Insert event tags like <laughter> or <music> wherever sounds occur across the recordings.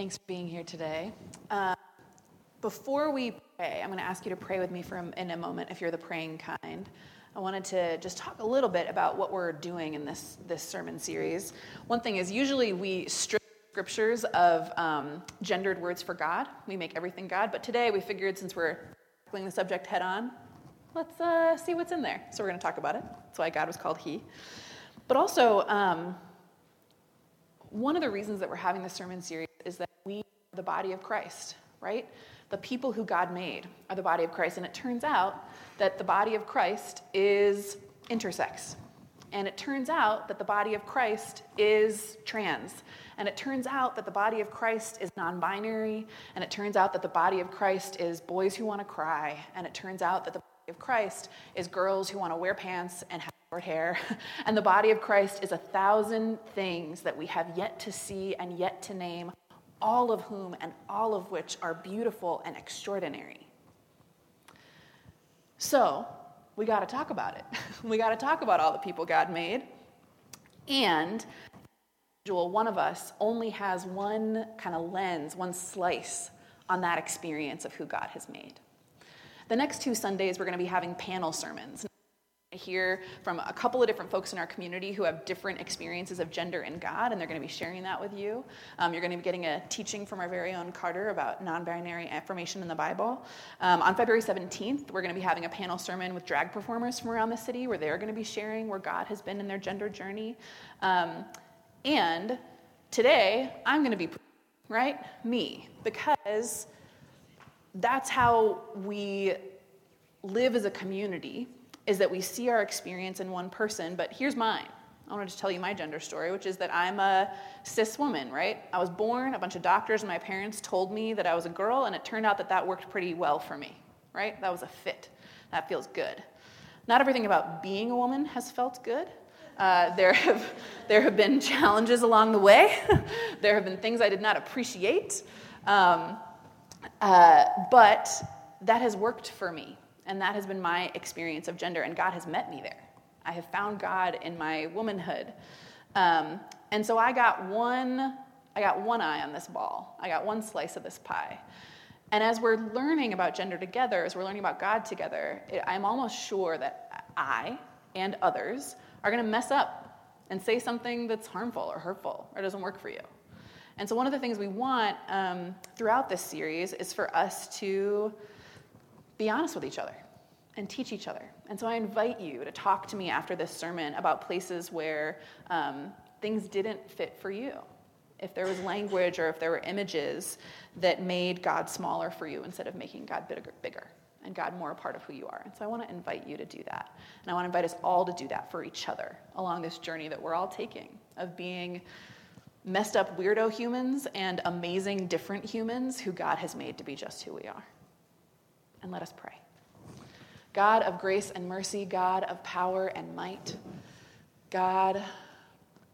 Thanks for being here today. Uh, before we pray, I'm going to ask you to pray with me for a, in a moment if you're the praying kind. I wanted to just talk a little bit about what we're doing in this, this sermon series. One thing is, usually we strip scriptures of um, gendered words for God, we make everything God, but today we figured since we're tackling the subject head on, let's uh, see what's in there. So we're going to talk about it. That's why God was called He. But also, um, one of the reasons that we're having this sermon series is that we are the body of Christ, right? The people who God made are the body of Christ. And it turns out that the body of Christ is intersex. And it turns out that the body of Christ is trans. And it turns out that the body of Christ is non binary. And it turns out that the body of Christ is boys who want to cry. And it turns out that the of Christ is girls who want to wear pants and have short hair. <laughs> And the body of Christ is a thousand things that we have yet to see and yet to name, all of whom and all of which are beautiful and extraordinary. So, we got to talk about it. <laughs> we got to talk about all the people God made. And one of us only has one kind of lens, one slice on that experience of who God has made. The next two Sundays, we're going to be having panel sermons. I hear from a couple of different folks in our community who have different experiences of gender and God, and they're going to be sharing that with you. Um, you're going to be getting a teaching from our very own Carter about non binary affirmation in the Bible. Um, on February 17th, we're going to be having a panel sermon with drag performers from around the city where they're going to be sharing where God has been in their gender journey. Um, and today, I'm going to be, right? Me, because that's how we live as a community is that we see our experience in one person, but here's mine. I want to tell you my gender story, which is that I'm a cis woman, right? I was born, a bunch of doctors and my parents told me that I was a girl, and it turned out that that worked pretty well for me, right? That was a fit. That feels good. Not everything about being a woman has felt good. Uh, there, have, there have been challenges along the way. <laughs> there have been things I did not appreciate. Um, uh, but that has worked for me. And that has been my experience of gender, and God has met me there. I have found God in my womanhood. Um, and so I got one, I got one eye on this ball. I got one slice of this pie. And as we're learning about gender together, as we're learning about God together, it, I'm almost sure that I and others are going to mess up and say something that's harmful or hurtful or doesn't work for you. And so, one of the things we want um, throughout this series is for us to be honest with each other and teach each other. And so I invite you to talk to me after this sermon about places where um, things didn't fit for you. If there was language or if there were images that made God smaller for you instead of making God bigger, bigger and God more a part of who you are. And so I want to invite you to do that. And I want to invite us all to do that for each other along this journey that we're all taking of being messed up weirdo humans and amazing different humans who God has made to be just who we are and let us pray. God of grace and mercy, God of power and might, God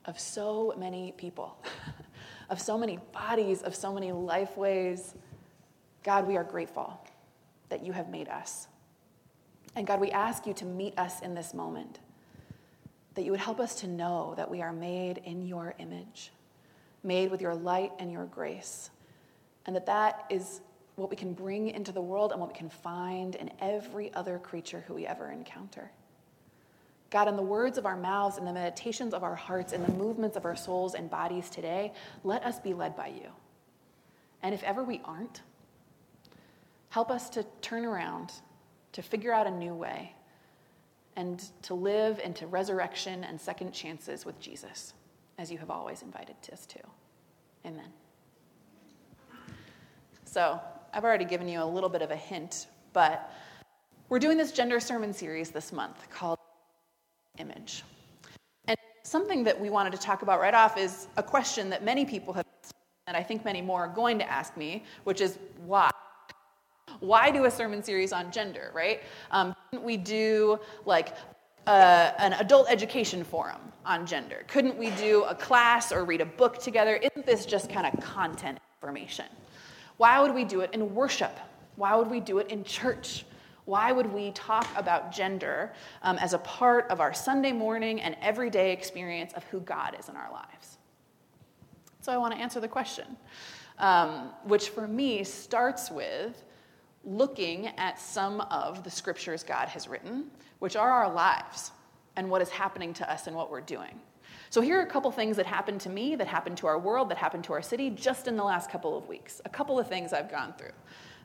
of so many people, <laughs> of so many bodies, of so many life ways, God, we are grateful that you have made us. And God, we ask you to meet us in this moment, that you would help us to know that we are made in your image, made with your light and your grace, and that that is what we can bring into the world and what we can find in every other creature who we ever encounter. God, in the words of our mouths, in the meditations of our hearts, in the movements of our souls and bodies today, let us be led by you. And if ever we aren't, help us to turn around, to figure out a new way, and to live into resurrection and second chances with Jesus, as you have always invited us to. Amen. So, I've already given you a little bit of a hint, but we're doing this gender sermon series this month called Image. And something that we wanted to talk about right off is a question that many people have and I think many more are going to ask me, which is why? Why do a sermon series on gender, right? Um, we do like uh, an adult education forum on gender? Couldn't we do a class or read a book together? Isn't this just kind of content information? Why would we do it in worship? Why would we do it in church? Why would we talk about gender um, as a part of our Sunday morning and everyday experience of who God is in our lives? So I want to answer the question. um, which for me starts with looking at some of the scriptures God has written, which are our lives and what is happening to us and what we're doing. So, here are a couple things that happened to me, that happened to our world, that happened to our city just in the last couple of weeks. A couple of things I've gone through.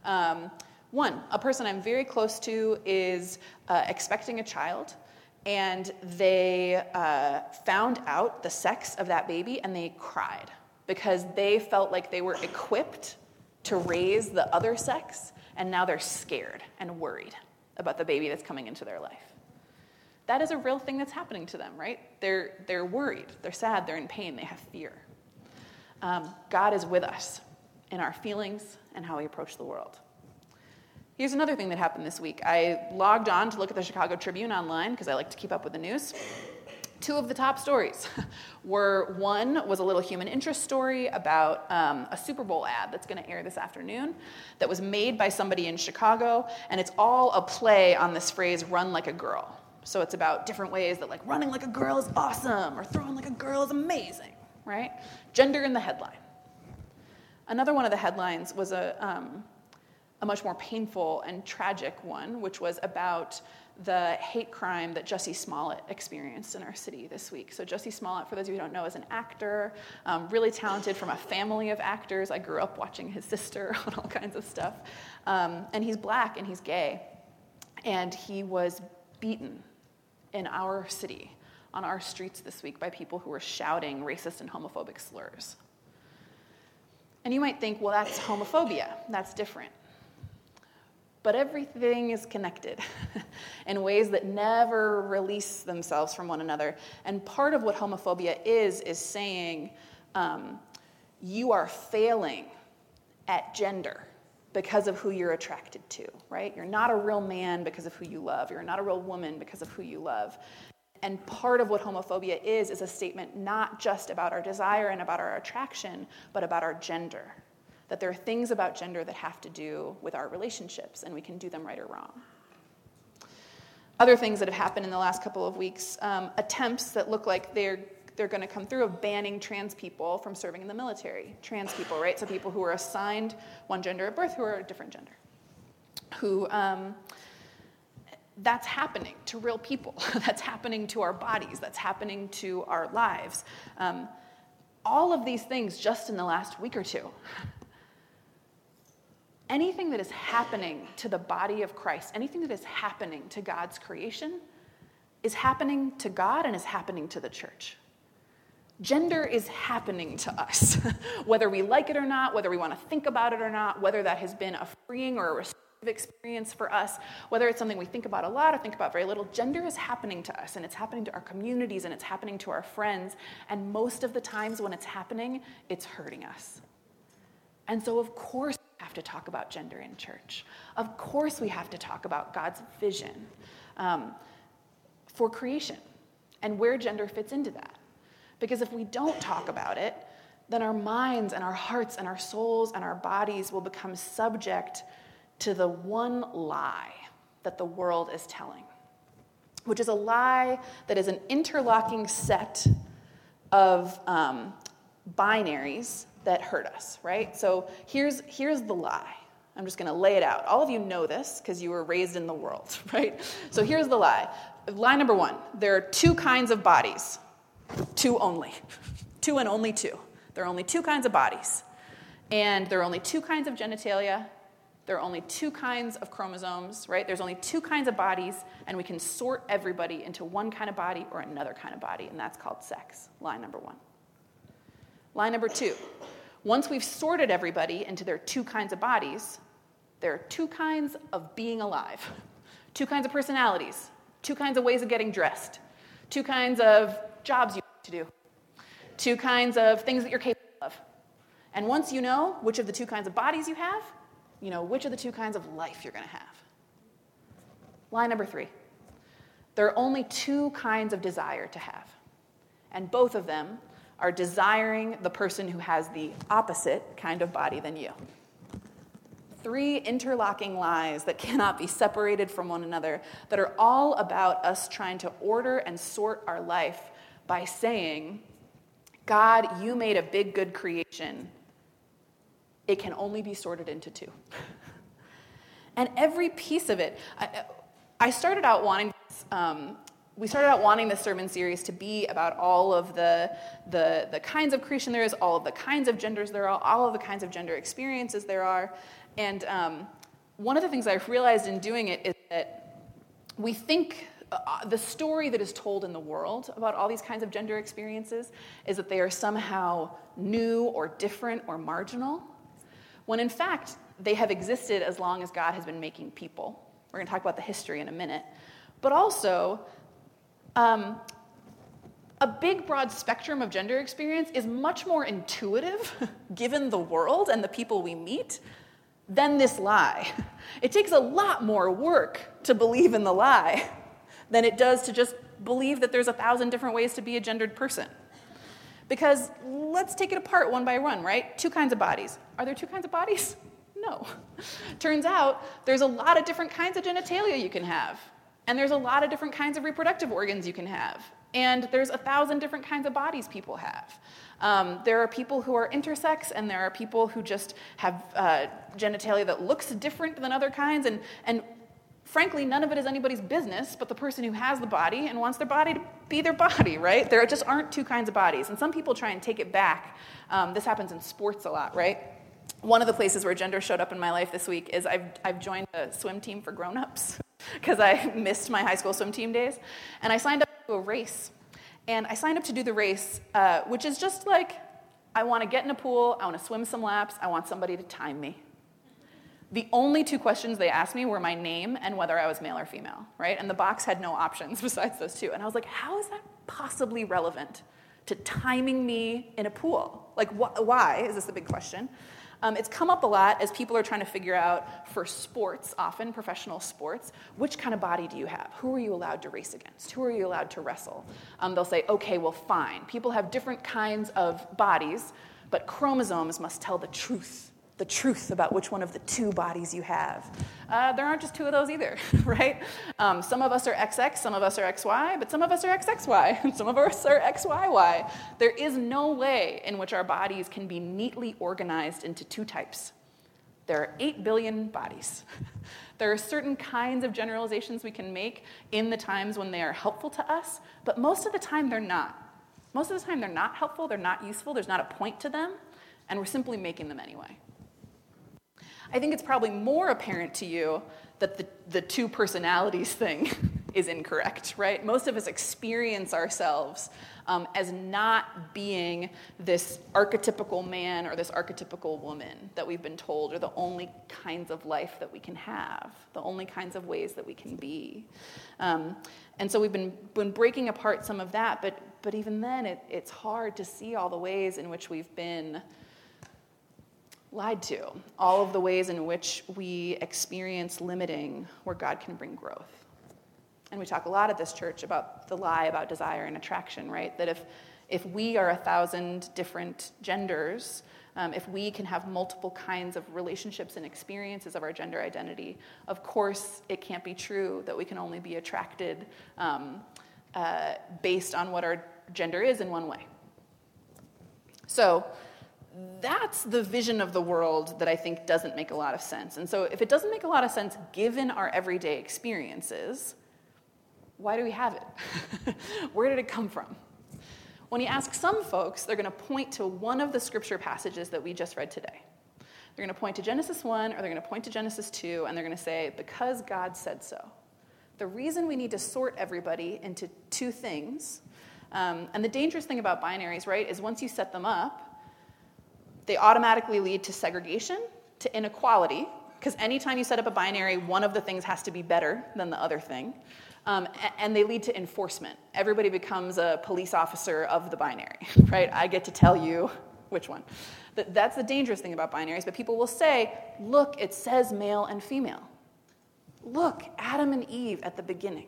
Um, one, a person I'm very close to is uh, expecting a child, and they uh, found out the sex of that baby and they cried because they felt like they were equipped to raise the other sex, and now they're scared and worried about the baby that's coming into their life that is a real thing that's happening to them, right? They're, they're worried, they're sad, they're in pain, they have fear. Um, God is with us in our feelings and how we approach the world. Here's another thing that happened this week. I logged on to look at the Chicago Tribune online because I like to keep up with the news. Two of the top stories <laughs> were one was a little human interest story about um, a Super Bowl ad that's going to air this afternoon that was made by somebody in Chicago, and it's all a play on this phrase, run like a girl. So it's about different ways that like running like a girl is awesome or throwing like a girl is amazing, right? Gender in the headline. Another one of the headlines was a, um, a much more painful and tragic one, which was about the hate crime that Jussie Smollett experienced in our city this week. So, Jussie Smollett, for those of you who don't know, is an actor, um, really talented from a family of actors. I grew up watching his sister <laughs> on all kinds of stuff. Um, and he's black and he's gay. And he was beaten in our city, on our streets this week, by people who were shouting racist and homophobic slurs. And you might think, well, that's homophobia, that's different. But everything is connected <laughs> in ways that never release themselves from one another. And part of what homophobia is, is saying um, you are failing at gender because of who you're attracted to, right? You're not a real man because of who you love. You're not a real woman because of who you love. And part of what homophobia is, is a statement not just about our desire and about our attraction, but about our gender. That there are things about gender that have to do with our relationships, and we can do them right or wrong. Other things that have happened in the last couple of weeks um, attempts that look like they're they're going to come through of banning trans people from serving in the military. Trans people, right? So people who are assigned one gender at birth who are a different gender. Who, um, that's happening to real people. <laughs> that's happening to our bodies. That's happening to our lives. Um, all of these things just in the last week or two. Anything that is happening to the body of Christ, anything that is happening to God's creation, is happening to God and is happening to the church. Gender is happening to us, <laughs> whether we like it or not, whether we want to think about it or not, whether that has been a freeing or a restrictive experience for us, whether it's something we think about a lot or think about very little. Gender is happening to us, and it's happening to our communities, and it's happening to our friends. And most of the times when it's happening, it's hurting us. And so, of course, have to talk about gender in church. Of course, we have to talk about God's vision um, for creation and where gender fits into that. Because if we don't talk about it, then our minds and our hearts and our souls and our bodies will become subject to the one lie that the world is telling, which is a lie that is an interlocking set of um, binaries that hurt us, right? So here's, here's the lie. I'm just going to lay it out. All of you know this because you were raised in the world, <laughs> right? So here's the lie. Lie number one there are two kinds of bodies Two only. <laughs> two and only two. There are only two kinds of bodies. And there are only two kinds of genitalia. There are only two kinds of chromosomes, right? There's only two kinds of bodies, and we can sort everybody into one kind of body or another kind of body, and that's called sex. Line number one. Line number two. Once we've sorted everybody into their two kinds of bodies, there are two kinds of being alive, two kinds of personalities, two kinds of ways of getting dressed, two kinds of jobs you have to do, two kinds of things that you're capable of. And once you know which of the two kinds of bodies you have, you know which of the two kinds of life you're going to have. Line number three there are only two kinds of desire to have, and both of them are desiring the person who has the opposite kind of body than you. Three interlocking lies that cannot be separated from one another, that are all about us trying to order and sort our life by saying, God, you made a big, good creation, it can only be sorted into two. and every piece of it, I, I started out wanting, um, we started out wanting this sermon series to be about all of the, the, the kinds of creation there is, all of the kinds of genders there are, all of the kinds of gender experiences there are. And um, one of the things I've realized in doing it is that we think uh, the story that is told in the world about all these kinds of gender experiences is that they are somehow new or different or marginal, when in fact, they have existed as long as God has been making people. We're going to talk about the history in a minute. But also, um, a big, broad spectrum of gender experience is much more intuitive, <laughs> given the world and the people we meet, than this lie. It takes a lot more work to believe in the lie than it does to just believe that there's a thousand different ways to be a gendered person. Because let's take it apart one by one, right? Two kinds of bodies. Are there two kinds of bodies? <laughs> No. Turns out there's a lot of different kinds of genitalia you can have. And there's a lot of different kinds of reproductive organs you can have. And there's a thousand different kinds of bodies people have. Um, there are people who are intersex, and there are people who just have uh, genitalia that looks different than other kinds. And, and frankly, none of it is anybody's business but the person who has the body and wants their body to be their body, right? There just aren't two kinds of bodies. And some people try and take it back. Um, this happens in sports a lot, right? One of the places where gender showed up in my life this week is I've, I've joined a swim team for grown-ups <laughs> <laughs> because I <laughs> missed my high school swim team days. And I signed up to a race. And I signed up to do the race, uh, which is just like I want to get in a pool, I want to swim some laps, I want somebody to time me. The only two questions they asked me were my name and whether I was male or female, right? And the box had no options <laughs> besides those two. And I was like, how is that possibly relevant to timing me in a pool? Like, wh- why is this a big question? Um, it's come up a lot as people are trying to figure out for sports, often professional sports, which kind of body do you have? Who are you allowed to race against? Who are you allowed to wrestle? Um, they'll say, okay, well, fine. People have different kinds of bodies, but chromosomes must tell the truth the truth about which one of the two bodies you have. Uh, there aren't just two of those either, <laughs> right? Um, some of us are XX, some of us are XY, but some of us are XXY, <laughs> and some of us are XYY. There is no way in which our bodies can be neatly organized into two types. There are 8 billion bodies. <laughs> There are certain kinds of generalizations we can make in the times when they are helpful to us, but most of the time they're not. Most of the time they're not helpful, they're not useful, there's not a point to them, and we're simply making them anyway. I think it's probably more apparent to you that the, the two personalities thing <laughs> is incorrect, right? Most of us experience ourselves um, as not being this archetypical man or this archetypical woman that we've been told are the only kinds of life that we can have, the only kinds of ways that we can be. Um, and so we've been, been breaking apart some of that, but, but even then, it, it's hard to see all the ways in which we've been lied to, all of the ways in which we experience limiting where God can bring growth. And we talk a lot at this church about the lie about desire and attraction, right? That if, if we are a thousand different genders, um, if we can have multiple kinds of relationships and experiences of our gender identity, of course it can't be true that we can only be attracted um, uh, based on what our gender is in one way. So, that's the vision of the world that I think doesn't make a lot of sense. And so, if it doesn't make a lot of sense given our everyday experiences, why do we have it? <laughs> Where did it come from? When you ask some folks, they're going to point to one of the scripture passages that we just read today. They're going to point to Genesis 1 or they're going to point to Genesis 2, and they're going to say, because God said so. The reason we need to sort everybody into two things, um, and the dangerous thing about binaries, right, is once you set them up, they automatically lead to segregation, to inequality, because anytime you set up a binary, one of the things has to be better than the other thing. Um, and they lead to enforcement. Everybody becomes a police officer of the binary, <laughs> right? I get to tell you which one. That's the dangerous thing about binaries, but people will say, look, it says male and female. Look, Adam and Eve at the beginning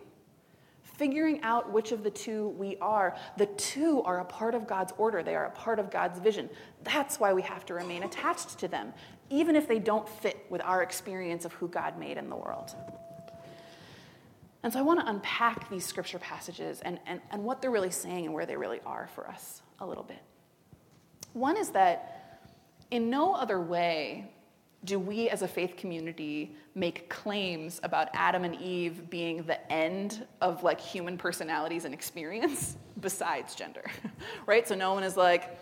figuring out which of the two we are. The two are a part of God's order, they are a part of God's vision. That's why we have to remain attached to them, even if they don't fit with our experience of who God made in the world. And so I want to unpack these scripture passages and, and, and what they're really saying and where they really are for us a little bit. One is that in no other way do we as a faith community make claims about Adam and Eve being the end of like human personalities and experience besides gender, <laughs> right? So no one is like,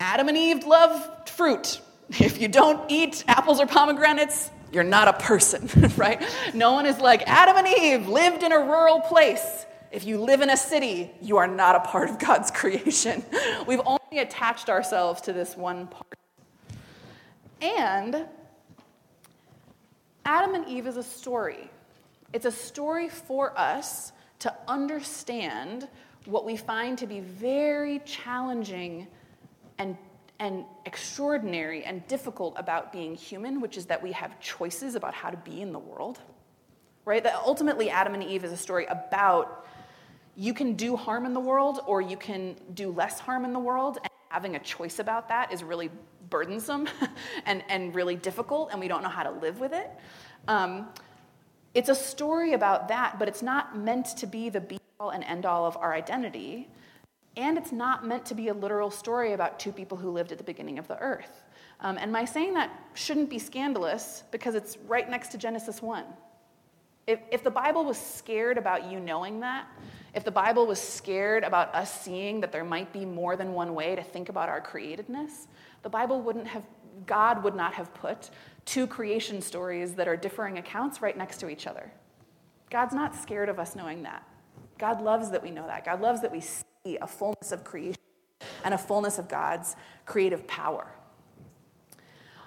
Adam and Eve loved fruit. If you don't eat apples or pomegranates, you're not a person, <laughs> right? No one is like, Adam and Eve lived in a rural place. If you live in a city, you are not a part of God's <laughs> creation. We've only attached ourselves to this one part. And Adam and Eve is a story. It's a story for us to understand what we find to be very challenging and, and extraordinary and difficult about being human, which is that we have choices about how to be in the world. Right? That ultimately, Adam and Eve is a story about you can do harm in the world or you can do less harm in the world. Having a choice about that is really burdensome <laughs> and, and really difficult, and we don't know how to live with it. Um, it's a story about that, but it's not meant to be the be all and end all of our identity. And it's not meant to be a literal story about two people who lived at the beginning of the earth. Um, and my saying that shouldn't be scandalous because it's right next to Genesis 1. If, if the Bible was scared about you knowing that, if the Bible was scared about us seeing that there might be more than one way to think about our createdness, the Bible wouldn't have, God would not have put two creation stories that are differing accounts right next to each other. God's not scared of us knowing that. God loves that we know that. God loves that we see a fullness of creation and a fullness of God's creative power.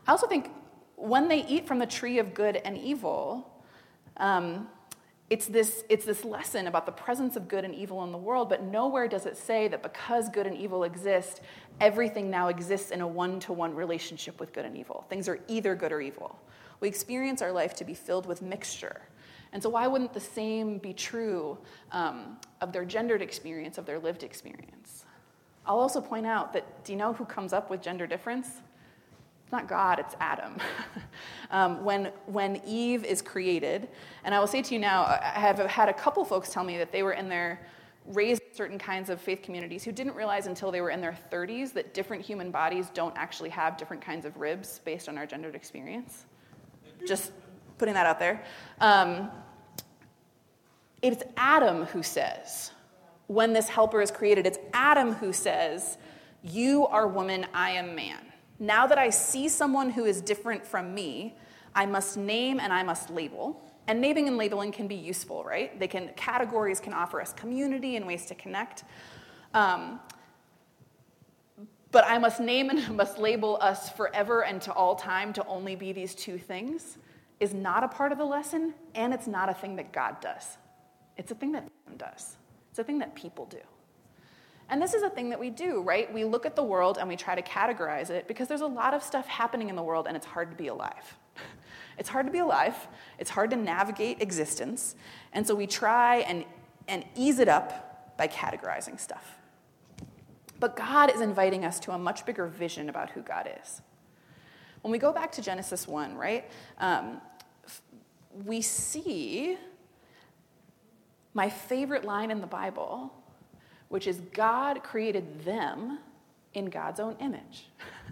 I also think when they eat from the tree of good and evil, um, it's this, it's this lesson about the presence of good and evil in the world, but nowhere does it say that because good and evil exist, everything now exists in a one to one relationship with good and evil. Things are either good or evil. We experience our life to be filled with mixture. And so, why wouldn't the same be true um, of their gendered experience, of their lived experience? I'll also point out that do you know who comes up with gender difference? It's not God, it's Adam. <laughs> um, when, when Eve is created, and I will say to you now, I have had a couple folks tell me that they were in their raised certain kinds of faith communities who didn't realize until they were in their 30s that different human bodies don't actually have different kinds of ribs based on our gendered experience. Just putting that out there. Um, it's Adam who says, when this helper is created, it's Adam who says, You are woman, I am man. Now that I see someone who is different from me, I must name and I must label. And naming and labeling can be useful, right? They can categories can offer us community and ways to connect. Um, but I must name and <laughs> must label us forever and to all time to only be these two things is not a part of the lesson, and it's not a thing that God does. It's a thing that does. It's a thing that people do. And this is a thing that we do, right? We look at the world and we try to categorize it because there's a lot of stuff happening in the world and it's hard to be alive. <laughs> it's hard to be alive, it's hard to navigate existence, and so we try and, and ease it up by categorizing stuff. But God is inviting us to a much bigger vision about who God is. When we go back to Genesis 1, right, um, we see my favorite line in the Bible which is God created them in God's own image.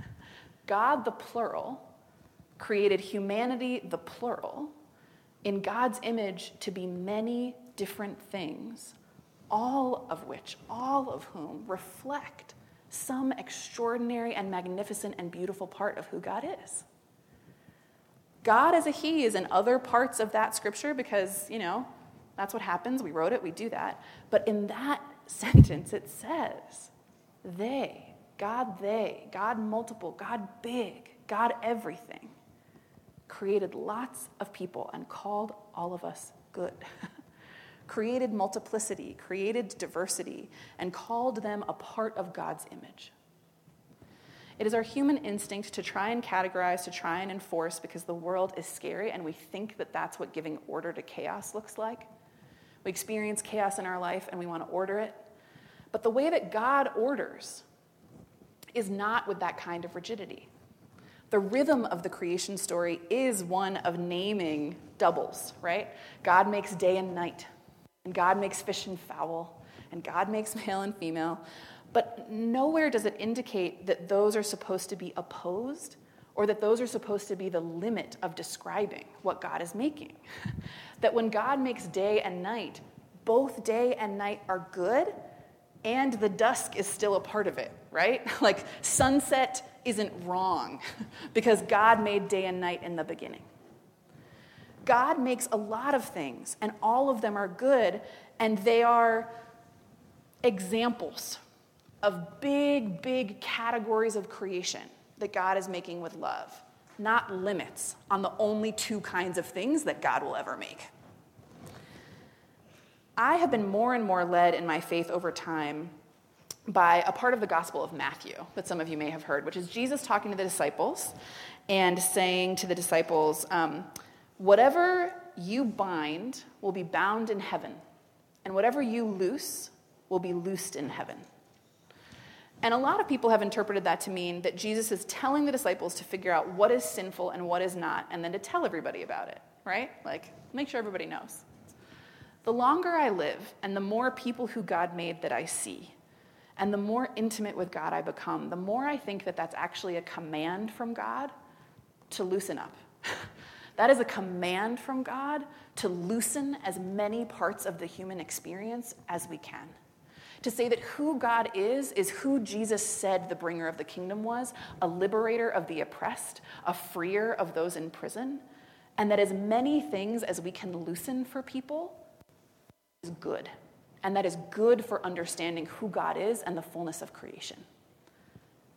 <laughs> God, the plural, created humanity, the plural, in God's image to be many different things, all of which, all of whom reflect some extraordinary and magnificent and beautiful part of who God is. God as a He is in other parts of that scripture because, you know, that's what happens. We wrote it, we do that. But in that sentence, it says, they, God, they, God multiple, God big, God everything, created lots of people and called all of us good. <laughs> created multiplicity, created diversity, and called them a part of God's image. It is our human instinct to try and categorize, to try and enforce, because the world is scary and we think that that's what giving order to chaos looks like. We experience chaos in our life and we want to order it. But the way that God orders is not with that kind of rigidity. The rhythm of the creation story is one of naming doubles, right? God makes day and night, and God makes fish and fowl, and God makes <laughs> male and female. But nowhere does it indicate that those are supposed to be opposed or that those are supposed to be the limit of describing what God is making. <laughs> that when God makes day and night, both day and night are good and the dusk is still a part of it, right? <laughs> Like sunset isn't wrong <laughs> because God made day and night in the beginning. God makes a lot of things, and all of them are good, and they are examples of big, big categories of creation that God is making with love, not limits on the only two kinds of things that God will ever make. I have been more and more led in my faith over time by a part of the Gospel of Matthew that some of you may have heard, which is Jesus talking to the disciples and saying to the disciples, um, Whatever you bind will be bound in heaven, and whatever you loose will be loosed in heaven. And a lot of people have interpreted that to mean that Jesus is telling the disciples to figure out what is sinful and what is not, and then to tell everybody about it, right? Like, make sure everybody knows. The longer I live, and the more people who God made that I see, and the more intimate with God I become, the more I think that that's actually a command from God to loosen up. <laughs> that is a command from God to loosen as many parts of the human experience as we can. To say that who God is, is who Jesus said the bringer of the kingdom was a liberator of the oppressed, a freer of those in prison, and that as many things as we can loosen for people is good and that is good for understanding who God is and the fullness of creation.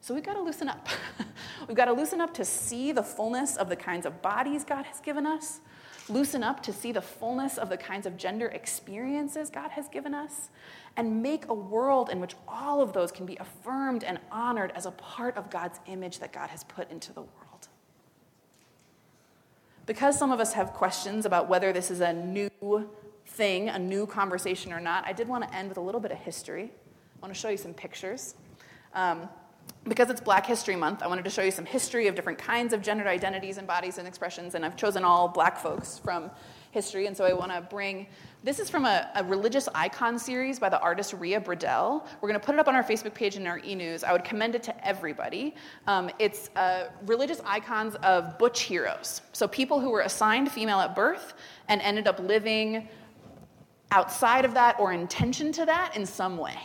So we've got to loosen up. <laughs> we've got to loosen up to see the fullness of the kinds of bodies God has given us, loosen up to see the fullness of the kinds of gender experiences God has given us, and make a world in which all of those can be affirmed and honored as a part of God's image that God has put into the world. Because some of us have questions about whether this is a new thing, a new conversation or not, I did want to end with a little bit of history. I want to show you some pictures. Um, because it's Black History Month, I wanted to show you some history of different kinds of gendered identities and bodies and expressions, and I've chosen all black folks from history, and so I want to bring this is from a, a, religious icon series by the artist Ria Brodell. We're going to put it up on our Facebook page and our e news. I would commend it to everybody. Um, it's uh, religious icons of butch heroes. So people who were assigned female at birth and ended up living outside of that or intention to that in some way.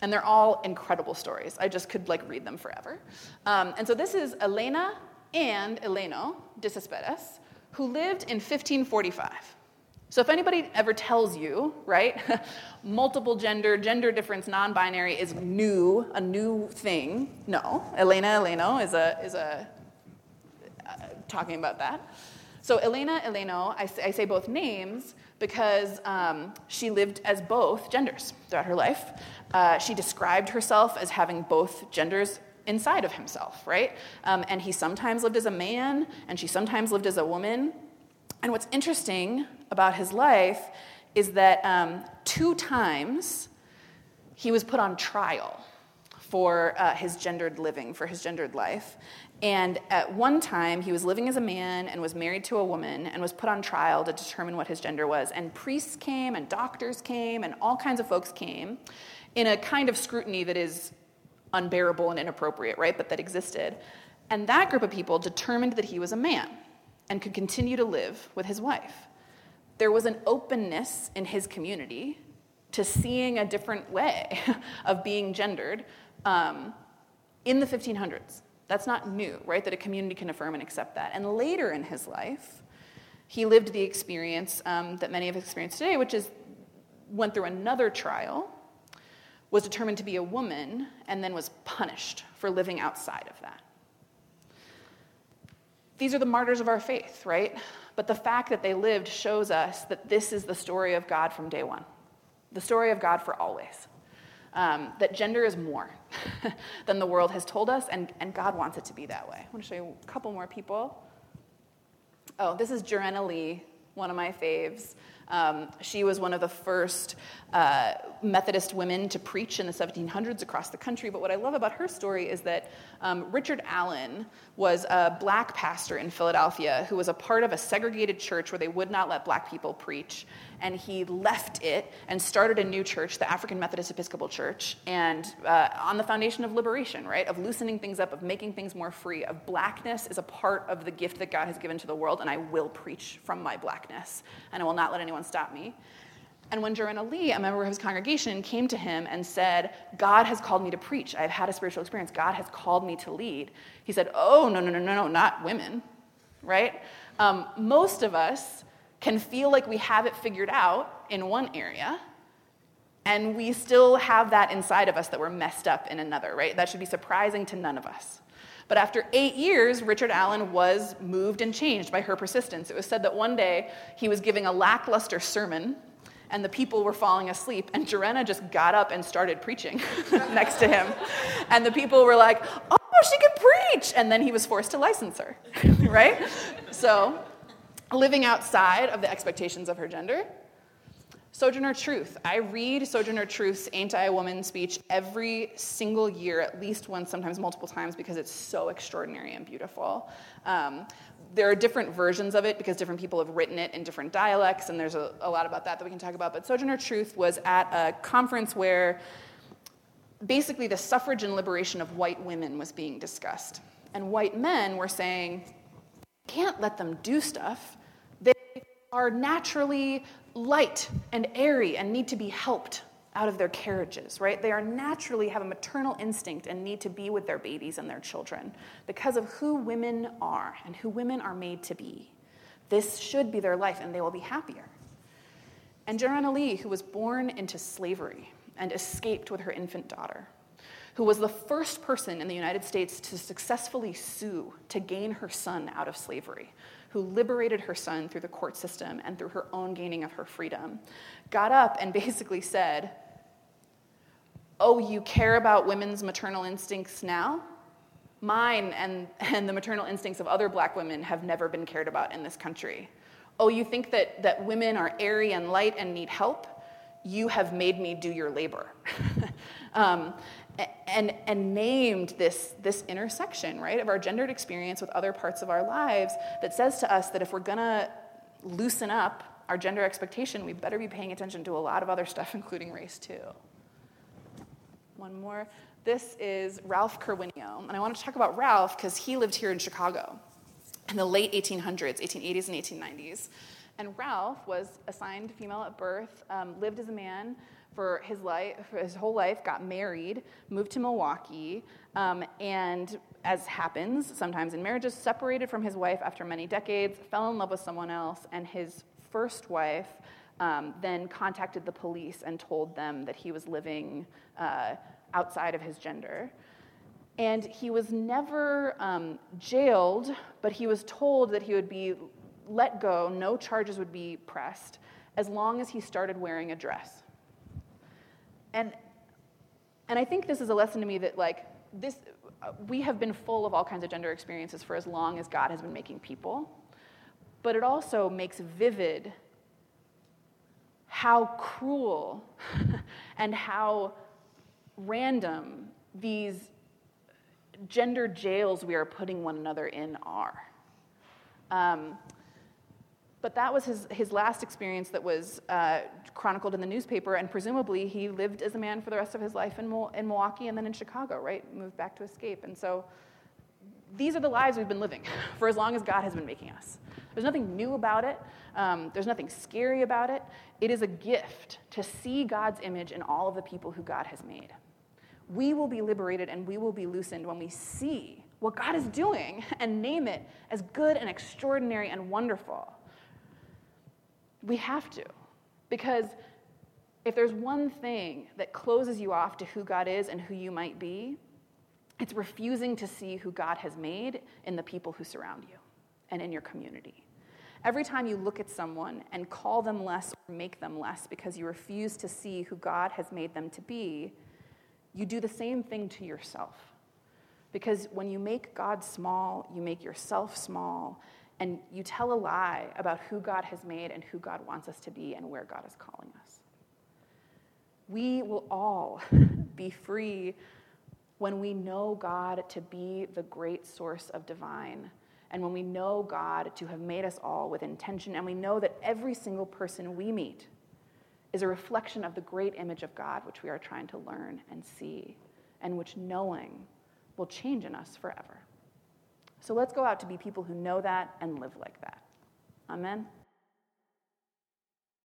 And they're all incredible stories. I just could like read them forever. Um, and so this is Elena and Eleno de Cespedes, who lived in 1545. So if anybody ever tells you, right, <laughs> multiple gender, gender difference, non-binary is new, a new thing, no. Elena Eleno is a is a uh, talking about that. So Elena Eleno, I, I say both names because um, she lived as both genders throughout her life. Uh, she described herself as having both genders inside of himself, right? Um, and he sometimes lived as a man, and she sometimes lived as a woman. And what's interesting about his life is that um, two times he was put on trial for uh, his gendered living, for his gendered life. And at one time, he was living as a man and was married to a woman and was put on trial to determine what his gender was. And priests came, and doctors came, and all kinds of folks came in a kind of scrutiny that is unbearable and inappropriate, right? But that existed. And that group of people determined that he was a man and could continue to live with his wife. There was an openness in his community to seeing a different way <laughs> of being gendered um, in the 1500s. That's not new, right? That a community can affirm and accept that. And later in his life, he lived the experience um, that many of us experience today, which is went through another trial, was determined to be a woman, and then was punished for living outside of that. These are the martyrs of our faith, right? But the fact that they lived shows us that this is the story of God from day one, the story of God for always um, that gender is more <laughs> than the world has told us, and, and God wants it to be that way. I want to show you a couple more people. Oh, this is Jarena Lee, one of my faves. Um, she was one of the first uh, Methodist women to preach in the 1700s across the country. But what I love about her story is that um, Richard Allen was a black pastor in Philadelphia who was a part of a segregated church where they would not let black people preach. And he left it and started a new church, the African Methodist Episcopal Church, and uh, on the foundation of liberation, right? Of loosening things up, of making things more free, of blackness is a part of the gift that God has given to the world, and I will preach from my blackness, and I will not let anyone stop me. And when Jarena Lee, a member of his congregation, came to him and said, God has called me to preach. I've had a spiritual experience. God has called me to lead. He said, Oh, no, no, no, no, no, not women, right? Um, most of us can feel like we have it figured out in one area, and we still have that inside of us that we're messed up in another, right? That should be surprising to none of us. But after eight years, Richard Allen was moved and changed by her persistence. It was said that one day he was giving a lackluster sermon and the people were falling asleep. And Jarena just got up and started preaching <laughs> next to him. And the people were like, oh, she can preach. And then he was forced to license her, <laughs> right? So, living outside of the expectations of her gender. Sojourner Truth. I read Sojourner Truth's Ain't I a Woman speech every single year, at least once, sometimes multiple times, because it's so extraordinary and beautiful. Um, there are different versions of it because different people have written it in different dialects, and there's a, a lot about that that we can talk about. But Sojourner Truth was at a conference where basically the suffrage and liberation of white women was being discussed. And white men were saying, can't let them do stuff. Are naturally light and airy and need to be helped out of their carriages, right? They are naturally have a maternal instinct and need to be with their babies and their children because of who women are and who women are made to be. This should be their life and they will be happier. And Jarena Lee, who was born into slavery and escaped with her infant daughter, who was the first person in the United States to successfully sue to gain her son out of slavery, who liberated her son through the court system and through her own gaining of her freedom, got up and <laughs> basically said, oh, you care about women's maternal instincts now? Mine and, and the maternal instincts of other black women have never been cared about in this country. Oh, you think that, that women are airy and light and need help? You have made me do your labor. <laughs> um, and, and named this, this intersection, right, of our gendered experience with other parts of our lives that says to us that if we're gonna loosen up our gender expectation, we better be paying attention to a lot of other stuff, <laughs> including race, too one more. This is Ralph Kerwinieo. And I want to talk about Ralph because he lived here in Chicago in the late 1800s, 1880s and 1890s. And Ralph was assigned female at birth, um, lived as a man for his life, for his whole life, got married, moved to Milwaukee, um, and as happens sometimes in marriages, separated from his wife after many decades, fell in love with someone else, and his first wife um, then contacted the police and told them that he was living uh, outside of his gender. And he was never um, jailed, but he was told that he would be let go, no charges would be pressed, as long as he started wearing a dress. And, and I think this is a lesson to me that, like, this, we have been full of all kinds of gender experiences for as long as God has been making people. But it also makes vivid how cruel <laughs> and how random these gender jails we are putting one another in are. Um, but that was his, his last experience that was uh, chronicled in the newspaper, and presumably he lived as a man for the rest of his life in, in Milwaukee and then in Chicago, right? Moved back to escape. And so these are the lives we've been living <laughs> for as long as God has been making us. There's nothing new about it, um, there's nothing scary about it. It is a gift to see God's image in all of the people who God has made. We will be liberated and we will be loosened when we see what God is doing <laughs> and name it as good and extraordinary and wonderful. We have to, because if there's one thing that closes you off to who God is and who you might be, it's refusing to see who God has made in the people who surround you and in your community. Every time you look at someone and call them less or make them less because you refuse to see who God has made them to be, you do the same thing to yourself. Because when you make God small, you make yourself small, and you tell a lie about who God has made and who God wants us to be and where God is calling us. We will all <laughs> be free when we know God to be the great source of divine, and when we know God to have made us all with intention, and we know that every single person we meet is a reflection of the great image of God which we are trying to learn and see, and which knowing will change in us forever. So let's go out to be people who know that and live like that. Amen.